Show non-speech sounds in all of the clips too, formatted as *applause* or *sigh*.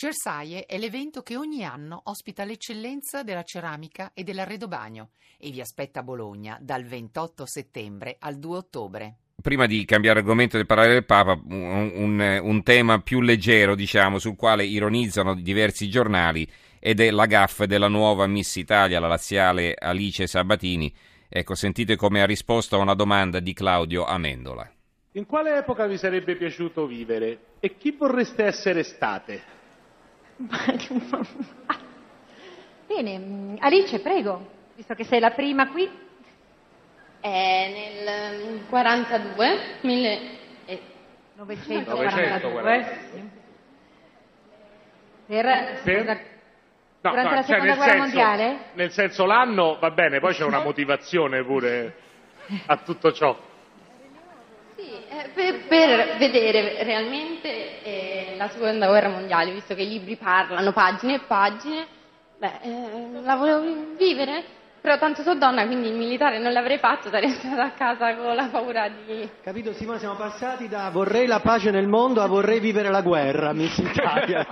Cersaie è l'evento che ogni anno ospita l'eccellenza della ceramica e dell'arredobagno e vi aspetta a Bologna dal 28 settembre al 2 ottobre. Prima di cambiare argomento e parlare del Papa, un, un, un, tema più leggero, diciamo, sul quale ironizzano diversi giornali ed è la gaffa della nuova Miss Italia, la laziale Alice Sabatini. Ecco, sentite come ha risposto a una domanda di Claudio Amendola. In quale epoca vi sarebbe piaciuto vivere e chi vorreste essere state? *laughs* Bene, Alice, prego, visto che sei la prima qui. È nel 42, 1942. Per, Per? la- No, durante no, la cioè, seconda guerra senso- mondiale? Nel senso l'anno va bene, poi c'è una motivazione pure a tutto ciò. Eh, per, per vedere realmente eh, la seconda guerra mondiale, visto che i libri parlano pagine e pagine, beh, eh, la volevo vivere, però tanto sono donna, quindi il militare non l'avrei fatto, sarei *laughs* stata a casa con la paura di... Capito Simone, siamo passati da vorrei la pace nel mondo a vorrei vivere la guerra, Miss *laughs* Italia.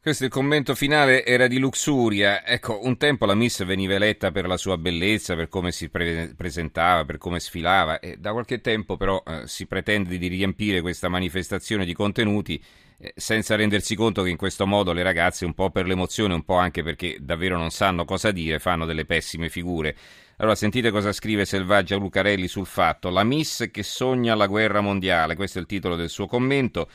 Questo il commento finale era di Luxuria. Ecco, un tempo la Miss veniva eletta per la sua bellezza, per come si pre- presentava, per come sfilava e da qualche tempo però eh, si pretende di riempire questa manifestazione di contenuti eh, senza rendersi conto che in questo modo le ragazze, un po' per l'emozione, un po' anche perché davvero non sanno cosa dire, fanno delle pessime figure. Allora sentite cosa scrive Selvaggia Lucarelli sul fatto. La Miss che sogna la guerra mondiale, questo è il titolo del suo commento.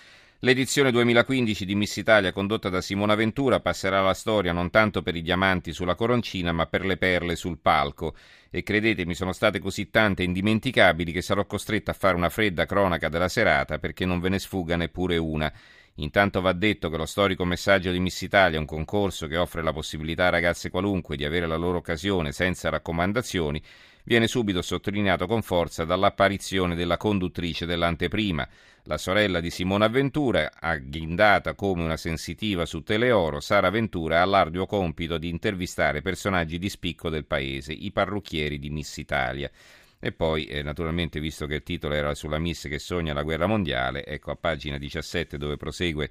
L'edizione 2015 di Miss Italia condotta da Simona Ventura passerà alla storia non tanto per i diamanti sulla coroncina ma per le perle sul palco e credetemi sono state così tante e indimenticabili che sarò costretta a fare una fredda cronaca della serata perché non ve ne sfugga neppure una. Intanto va detto che lo storico messaggio di Miss Italia è un concorso che offre la possibilità a ragazze qualunque di avere la loro occasione senza raccomandazioni viene subito sottolineato con forza dall'apparizione della conduttrice dell'anteprima, la sorella di Simona Ventura, agghindata come una sensitiva su Teleoro, Sara Ventura ha l'arduo compito di intervistare personaggi di spicco del paese, i parrucchieri di Miss Italia. E poi, eh, naturalmente, visto che il titolo era sulla Miss che sogna la guerra mondiale, ecco a pagina 17 dove prosegue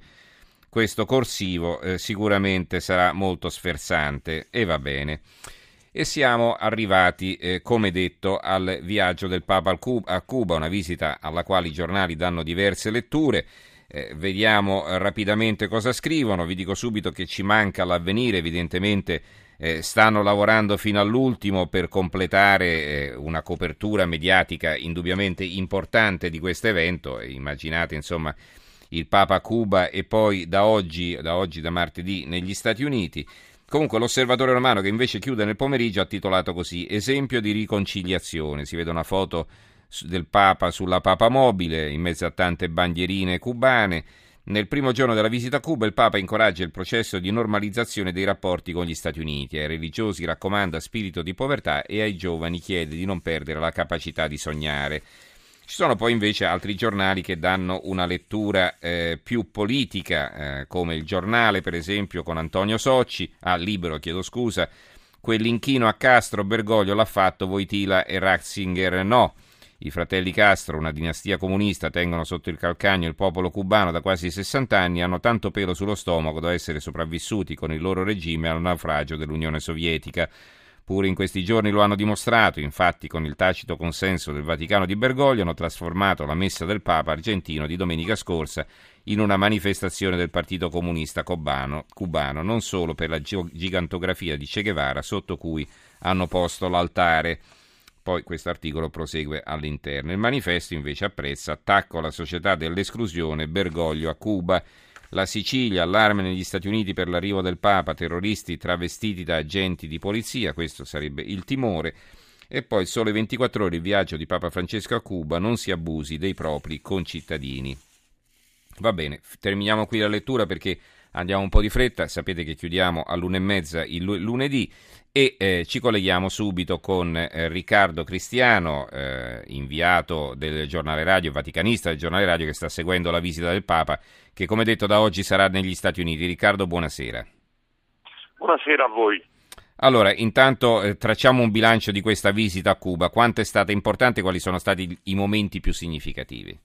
questo corsivo, eh, sicuramente sarà molto sferzante e va bene. E siamo arrivati, eh, come detto, al viaggio del Papa a Cuba, una visita alla quale i giornali danno diverse letture. Eh, vediamo eh, rapidamente cosa scrivono. Vi dico subito che ci manca l'avvenire, evidentemente eh, stanno lavorando fino all'ultimo per completare eh, una copertura mediatica indubbiamente importante di questo evento. Immaginate, insomma, il Papa a Cuba e poi da oggi, da oggi, da martedì, negli Stati Uniti. Comunque l'osservatore romano che invece chiude nel pomeriggio ha titolato così Esempio di riconciliazione. Si vede una foto del Papa sulla Papa mobile in mezzo a tante bandierine cubane. Nel primo giorno della visita a Cuba il Papa incoraggia il processo di normalizzazione dei rapporti con gli Stati Uniti. Ai religiosi raccomanda spirito di povertà e ai giovani chiede di non perdere la capacità di sognare. Ci sono poi invece altri giornali che danno una lettura eh, più politica, eh, come il giornale per esempio con Antonio Socci, ah Libero chiedo scusa, quell'inchino a Castro Bergoglio l'ha fatto, Voitila e Ratzinger no. I fratelli Castro, una dinastia comunista, tengono sotto il calcagno il popolo cubano da quasi 60 anni, hanno tanto pelo sullo stomaco da essere sopravvissuti con il loro regime al naufragio dell'Unione Sovietica. Pure in questi giorni lo hanno dimostrato, infatti con il tacito consenso del Vaticano di Bergoglio hanno trasformato la messa del Papa argentino di domenica scorsa in una manifestazione del Partito Comunista cubano, cubano non solo per la gigantografia di Che Guevara sotto cui hanno posto l'altare. Poi questo articolo prosegue all'interno. Il manifesto invece apprezza attacco alla società dell'esclusione, Bergoglio a Cuba. La Sicilia, allarme negli Stati Uniti per l'arrivo del Papa, terroristi travestiti da agenti di polizia, questo sarebbe il timore. E poi sole 24 ore il viaggio di Papa Francesco a Cuba, non si abusi dei propri concittadini. Va bene, terminiamo qui la lettura perché andiamo un po' di fretta, sapete che chiudiamo all'una e mezza il lunedì e eh, ci colleghiamo subito con eh, Riccardo Cristiano, eh, inviato del giornale radio, vaticanista del giornale radio che sta seguendo la visita del Papa, che come detto da oggi sarà negli Stati Uniti. Riccardo, buonasera. Buonasera a voi. Allora, intanto eh, tracciamo un bilancio di questa visita a Cuba. Quanto è stata importante? Quali sono stati i momenti più significativi?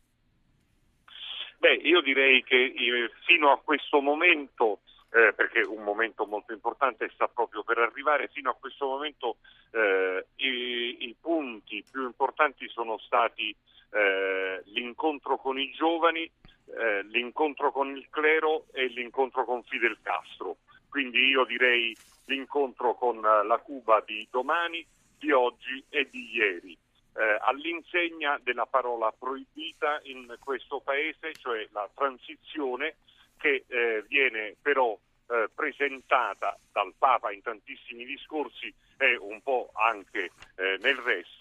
Beh, io direi che eh, fino a questo momento eh, perché un momento molto importante sta proprio per arrivare. Fino a questo momento eh, i, i, punti più importanti sono stati eh, l'incontro con i giovani, eh, l'incontro con il clero e l'incontro con Fidel Castro. Quindi io direi l'incontro con la Cuba di domani, di oggi e di ieri. Eh, all'insegna della parola proibita in questo paese, cioè la transizione che eh, viene però eh, presentata dal Papa in tantissimi discorsi e un po' anche eh, nel resto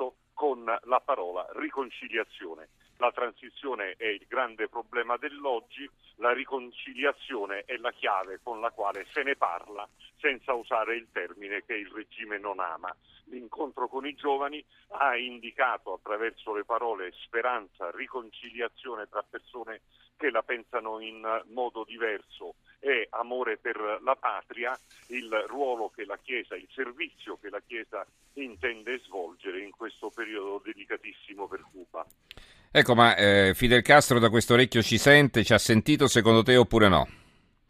riconciliazione. La transizione è il grande problema dell'oggi, la riconciliazione è la chiave con la quale se ne parla senza usare il termine che il regime non ama. L'incontro con i giovani ha indicato attraverso le parole speranza, riconciliazione tra persone che la pensano in modo diverso e amore per la patria, il ruolo che la Chiesa, il servizio che la Chiesa intende svolgere in questo periodo delicatissimo per Cuba. Ecco, ma eh, Fidel Castro da questo orecchio ci sente, ci ha sentito secondo te oppure no?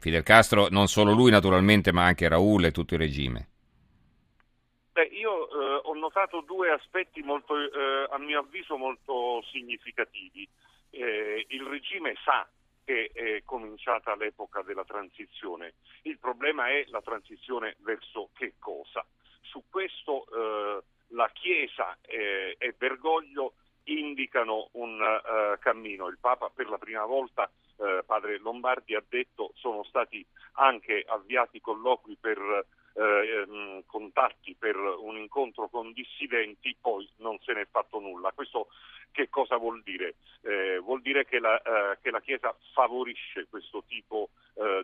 Fidel Castro, non solo lui naturalmente, ma anche Raul e tutto il regime. Beh, io eh, ho notato due aspetti molto, eh, a mio avviso molto significativi. Eh, il regime sa che è cominciata l'epoca della transizione. Il problema è la transizione verso che cosa? Su questo eh, la Chiesa eh, e Bergoglio indicano un uh, cammino. Il Papa per la prima volta, uh, padre Lombardi, ha detto sono stati anche avviati colloqui per uh, contatti per un incontro con dissidenti, poi non se ne è fatto nulla. Questo che cosa vuol dire? Eh, vuol dire che la, che la, Chiesa favorisce questo tipo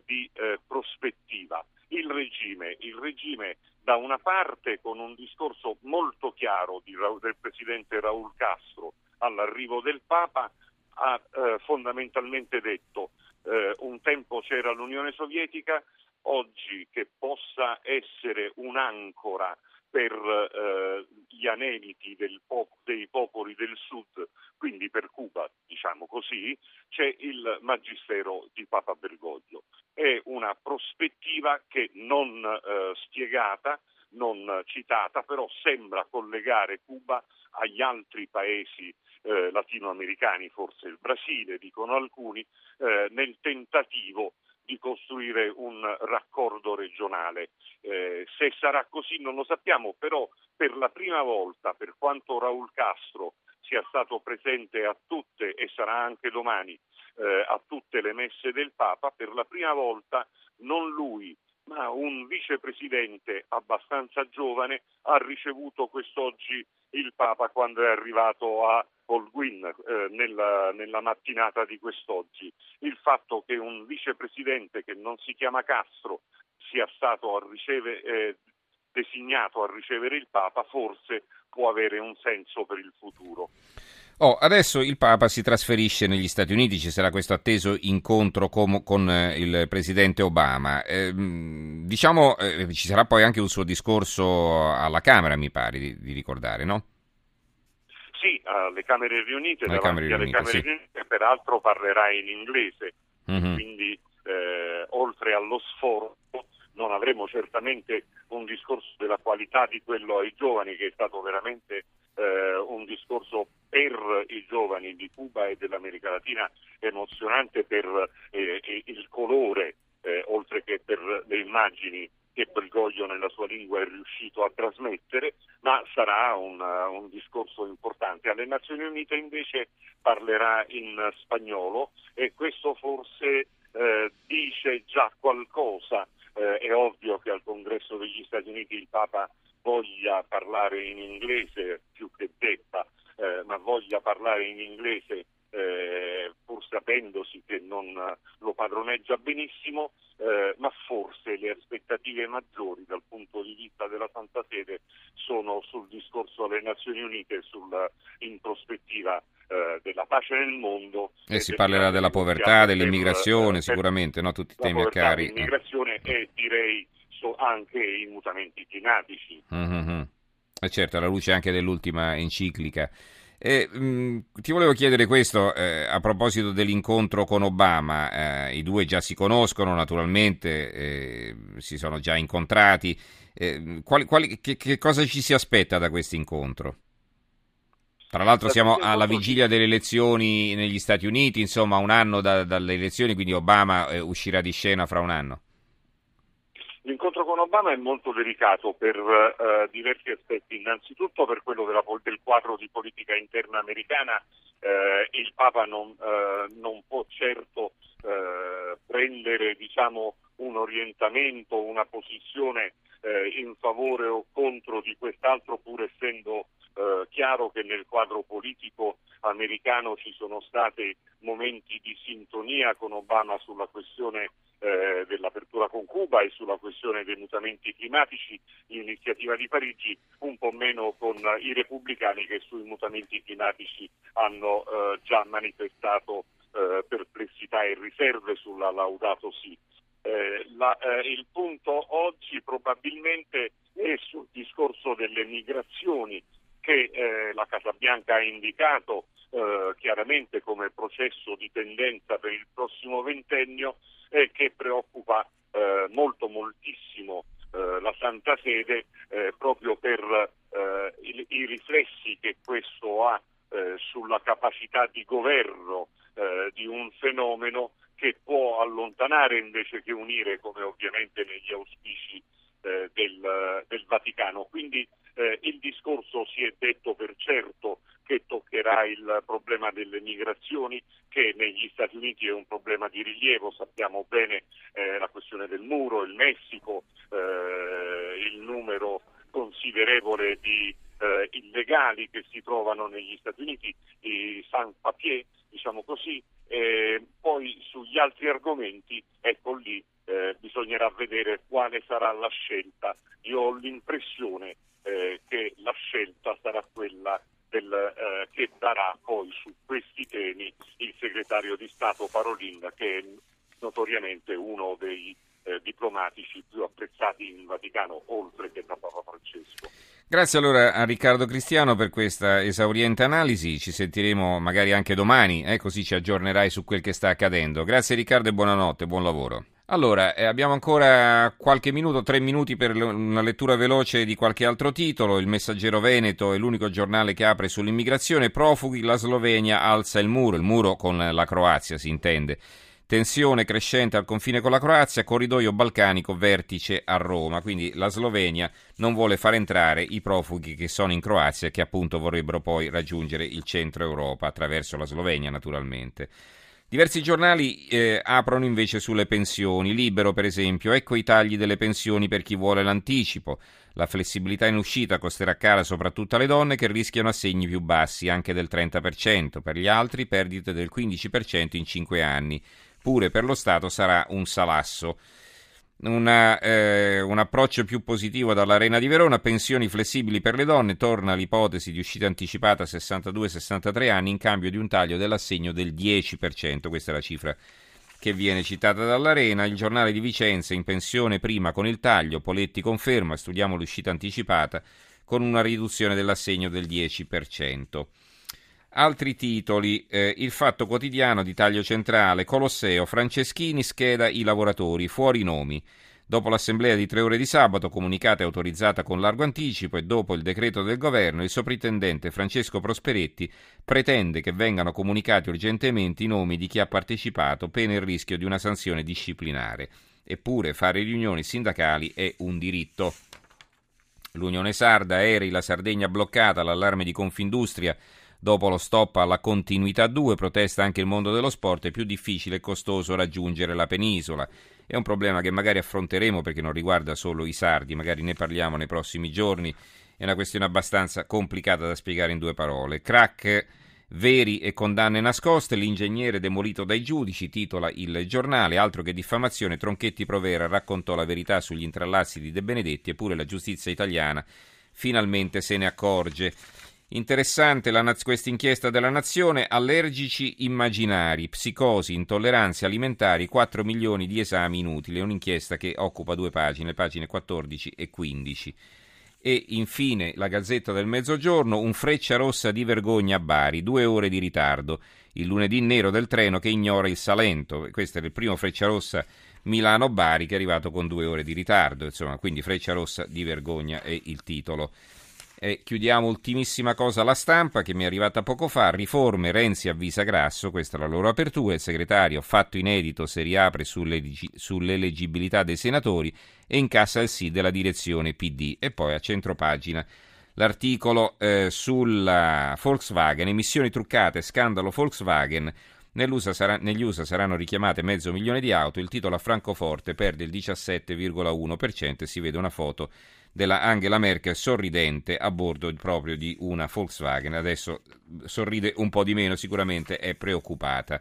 di prospettiva. Il regime, il regime, da una parte con un discorso molto chiaro di, del presidente Raul Castro all'arrivo del Papa, ha eh, fondamentalmente detto eh, un tempo c'era l'Unione Sovietica, oggi che possa essere un'ancora per eh, gli aneliti pop- dei popoli del sud, quindi per Cuba, diciamo così, c'è il magistero di Papa Bergoglio. È una prospettiva che non eh, spiegata, non citata, però sembra collegare Cuba agli altri paesi eh, latinoamericani, forse il Brasile, dicono alcuni, eh, nel tentativo di costruire un raccordo regionale. Eh, se sarà così non lo sappiamo, però per la prima volta, per quanto Raul Castro sia stato presente a tutte e sarà anche domani eh, a tutte le messe del Papa, per la prima volta non lui ma un vicepresidente abbastanza giovane ha ricevuto quest'oggi il Papa quando è arrivato a Holguin eh, nella, nella, mattinata di quest'oggi. Il fatto che un vicepresidente che non si chiama Castro sia stato a riceve, eh, designato a ricevere il Papa forse può avere un senso per il futuro. Oh, adesso il Papa si trasferisce negli Stati Uniti, ci sarà questo atteso incontro com- con eh, il presidente Obama. Eh, diciamo, eh, ci sarà poi anche un suo discorso alla Camera, mi pare di, di ricordare, no? Sì, alle Camere riunite, alle Camere riunite, Camere sì. riunite peraltro parlerà in inglese, mm-hmm. quindi eh, oltre allo sforo non avremo certamente un discorso della qualità di quello ai giovani che è stato veramente eh, un discorso per i giovani di Cuba e dell'America Latina emozionante per eh, il colore, eh, oltre che per le immagini che Bergoglio nella sua lingua è riuscito a trasmettere, ma sarà un, un, discorso importante. Alle Nazioni Unite invece parlerà in spagnolo e questo forse eh, dice già qualcosa. Eh, è ovvio che al Congresso degli Stati Uniti il Papa voglia parlare in inglese più che debba, eh, ma voglia parlare in inglese eh, pur sapendosi che non lo padroneggia benissimo, eh, ma forse le aspettative maggiori dal punto di vista della Santa Sede sono sul discorso alle Nazioni Unite, sul, in prospettiva eh, della pace nel mondo. E si parlerà della povertà, dell'immigrazione, per, sicuramente, no? tutti i temi a cari. L'immigrazione e direi anche i mutamenti climatici. Mm-hmm. E certo, alla luce anche dell'ultima enciclica. Eh, mh, ti volevo chiedere questo eh, a proposito dell'incontro con Obama. Eh, I due già si conoscono naturalmente, eh, si sono già incontrati. Eh, quali, quali, che, che, cosa ci si aspetta da questo incontro? Tra l'altro siamo alla vigilia delle elezioni negli Stati Uniti, insomma un anno da, dalle elezioni, quindi Obama eh, uscirà di scena fra un anno. L'incontro con Obama è molto delicato per uh, diversi aspetti, innanzitutto per quello della, del quadro di politica interna americana, uh, il Papa non, uh, non può certo prendere diciamo, un orientamento, una posizione in favore o contro di quest'altro pur essendo chiaro che nel quadro politico americano ci sono stati momenti di sintonia con Obama sulla questione eh, dell'apertura con Cuba e sulla questione dei mutamenti climatici, l'iniziativa di Parigi, un po' meno con i repubblicani che sui mutamenti climatici hanno eh, già manifestato eh, perplessità e riserve sulla Laudato Si. Eh, la, eh, il punto oggi probabilmente è sul discorso delle migrazioni che eh, la Casa Bianca ha indicato eh, chiaramente come processo di tendenza per il prossimo ventennio e che preoccupa eh, molto moltissimo eh, la Santa Sede proprio per eh, i, i, riflessi che questo ha sulla capacità di governo di un fenomeno che può allontanare invece che unire come ovviamente negli auspici del, del Vaticano. Quindi eh, il discorso si è detto per certo che toccherà il problema delle migrazioni, che negli Stati Uniti è un problema di rilievo, sappiamo bene eh, la questione del muro, il Messico, eh, il numero considerevole di eh, illegali che si trovano negli Stati Uniti, i sans papier, diciamo così, poi sugli altri argomenti, ecco lì eh, bisognerà vedere quale sarà la scelta. Io ho l'impressione eh, che la scelta sarà quella del, eh, che darà poi su questi temi il segretario di Stato Parolin, che è notoriamente uno dei eh, diplomatici più apprezzati in Vaticano, oltre che da Papa Francesco. Grazie allora a Riccardo Cristiano per questa esauriente analisi, ci sentiremo magari anche domani, eh, così ci aggiornerai su quel che sta accadendo. Grazie Riccardo e buonanotte, buon lavoro. Allora, eh, abbiamo ancora qualche minuto, tre minuti per una lettura veloce di qualche altro titolo. Il Messaggero Veneto è l'unico giornale che apre sull'immigrazione. Profughi, la Slovenia alza il muro, il muro con la Croazia si intende. Tensione crescente al confine con la Croazia, corridoio balcanico, vertice a Roma. Quindi la Slovenia non vuole far entrare i profughi che sono in Croazia e che appunto vorrebbero poi raggiungere il centro Europa attraverso la Slovenia naturalmente. Diversi giornali eh, aprono invece sulle pensioni. Libero, per esempio, ecco i tagli delle pensioni per chi vuole l'anticipo. La flessibilità in uscita costerà cara soprattutto alle donne che rischiano assegni più bassi, anche del 30%. Per gli altri, perdite del 15% in 5 anni. Pure per lo Stato sarà un salasso. Una, eh, un approccio più positivo dall'Arena di Verona, pensioni flessibili per le donne, torna l'ipotesi di uscita anticipata a 62-63 anni in cambio di un taglio dell'assegno del 10%, questa è la cifra che viene citata dall'Arena, il giornale di Vicenza in pensione prima con il taglio, Poletti conferma, studiamo l'uscita anticipata con una riduzione dell'assegno del 10%. Altri titoli, eh, il Fatto Quotidiano di taglio centrale, Colosseo, Franceschini scheda i lavoratori, fuori nomi. Dopo l'assemblea di tre ore di sabato, comunicata e autorizzata con largo anticipo, e dopo il decreto del governo, il soprintendente Francesco Prosperetti pretende che vengano comunicati urgentemente i nomi di chi ha partecipato, pena il rischio di una sanzione disciplinare. Eppure fare riunioni sindacali è un diritto. L'Unione Sarda, aerei, la Sardegna bloccata, l'allarme di Confindustria Dopo lo stop alla continuità 2, protesta anche il mondo dello sport, è più difficile e costoso raggiungere la penisola. È un problema che magari affronteremo perché non riguarda solo i sardi, magari ne parliamo nei prossimi giorni. È una questione abbastanza complicata da spiegare in due parole. Crack veri e condanne nascoste, l'ingegnere demolito dai giudici, titola il giornale, altro che diffamazione, Tronchetti Provera raccontò la verità sugli intrallazzi di De Benedetti eppure la giustizia italiana finalmente se ne accorge. Interessante questa inchiesta della Nazione, allergici immaginari, psicosi, intolleranze alimentari, 4 milioni di esami inutili, è un'inchiesta che occupa due pagine, pagine 14 e 15. E infine la Gazzetta del Mezzogiorno, un freccia rossa di vergogna a Bari, due ore di ritardo. Il lunedì nero del treno che ignora il Salento. Questo è il primo freccia rossa Milano-Bari che è arrivato con due ore di ritardo. Insomma, quindi freccia rossa di vergogna è il titolo. E chiudiamo ultimissima cosa la stampa che mi è arrivata poco fa, riforme Renzi avvisa Grasso, questa è la loro apertura, il segretario fatto inedito se riapre sull'eleggibilità dei senatori e incassa il sì della direzione PD e poi a centropagina l'articolo eh, sulla Volkswagen, emissioni truccate, scandalo Volkswagen, USA negli USA saranno richiamate mezzo milione di auto, il titolo a Francoforte perde il 17,1% e si vede una foto della Angela Merkel sorridente a bordo proprio di una Volkswagen. Adesso sorride un po' di meno, sicuramente è preoccupata.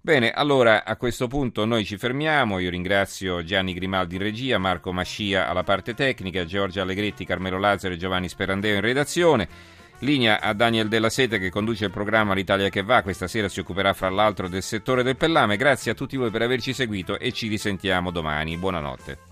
Bene, allora a questo punto noi ci fermiamo. Io ringrazio Gianni Grimaldi in regia, Marco Mascia alla parte tecnica, Giorgia Allegretti, Carmelo Lazzaro e Giovanni Sperandeo in redazione. Linea a Daniel Della Sete che conduce il programma L'Italia che va. Questa sera si occuperà fra l'altro del settore del pellame. Grazie a tutti voi per averci seguito e ci risentiamo domani. Buonanotte.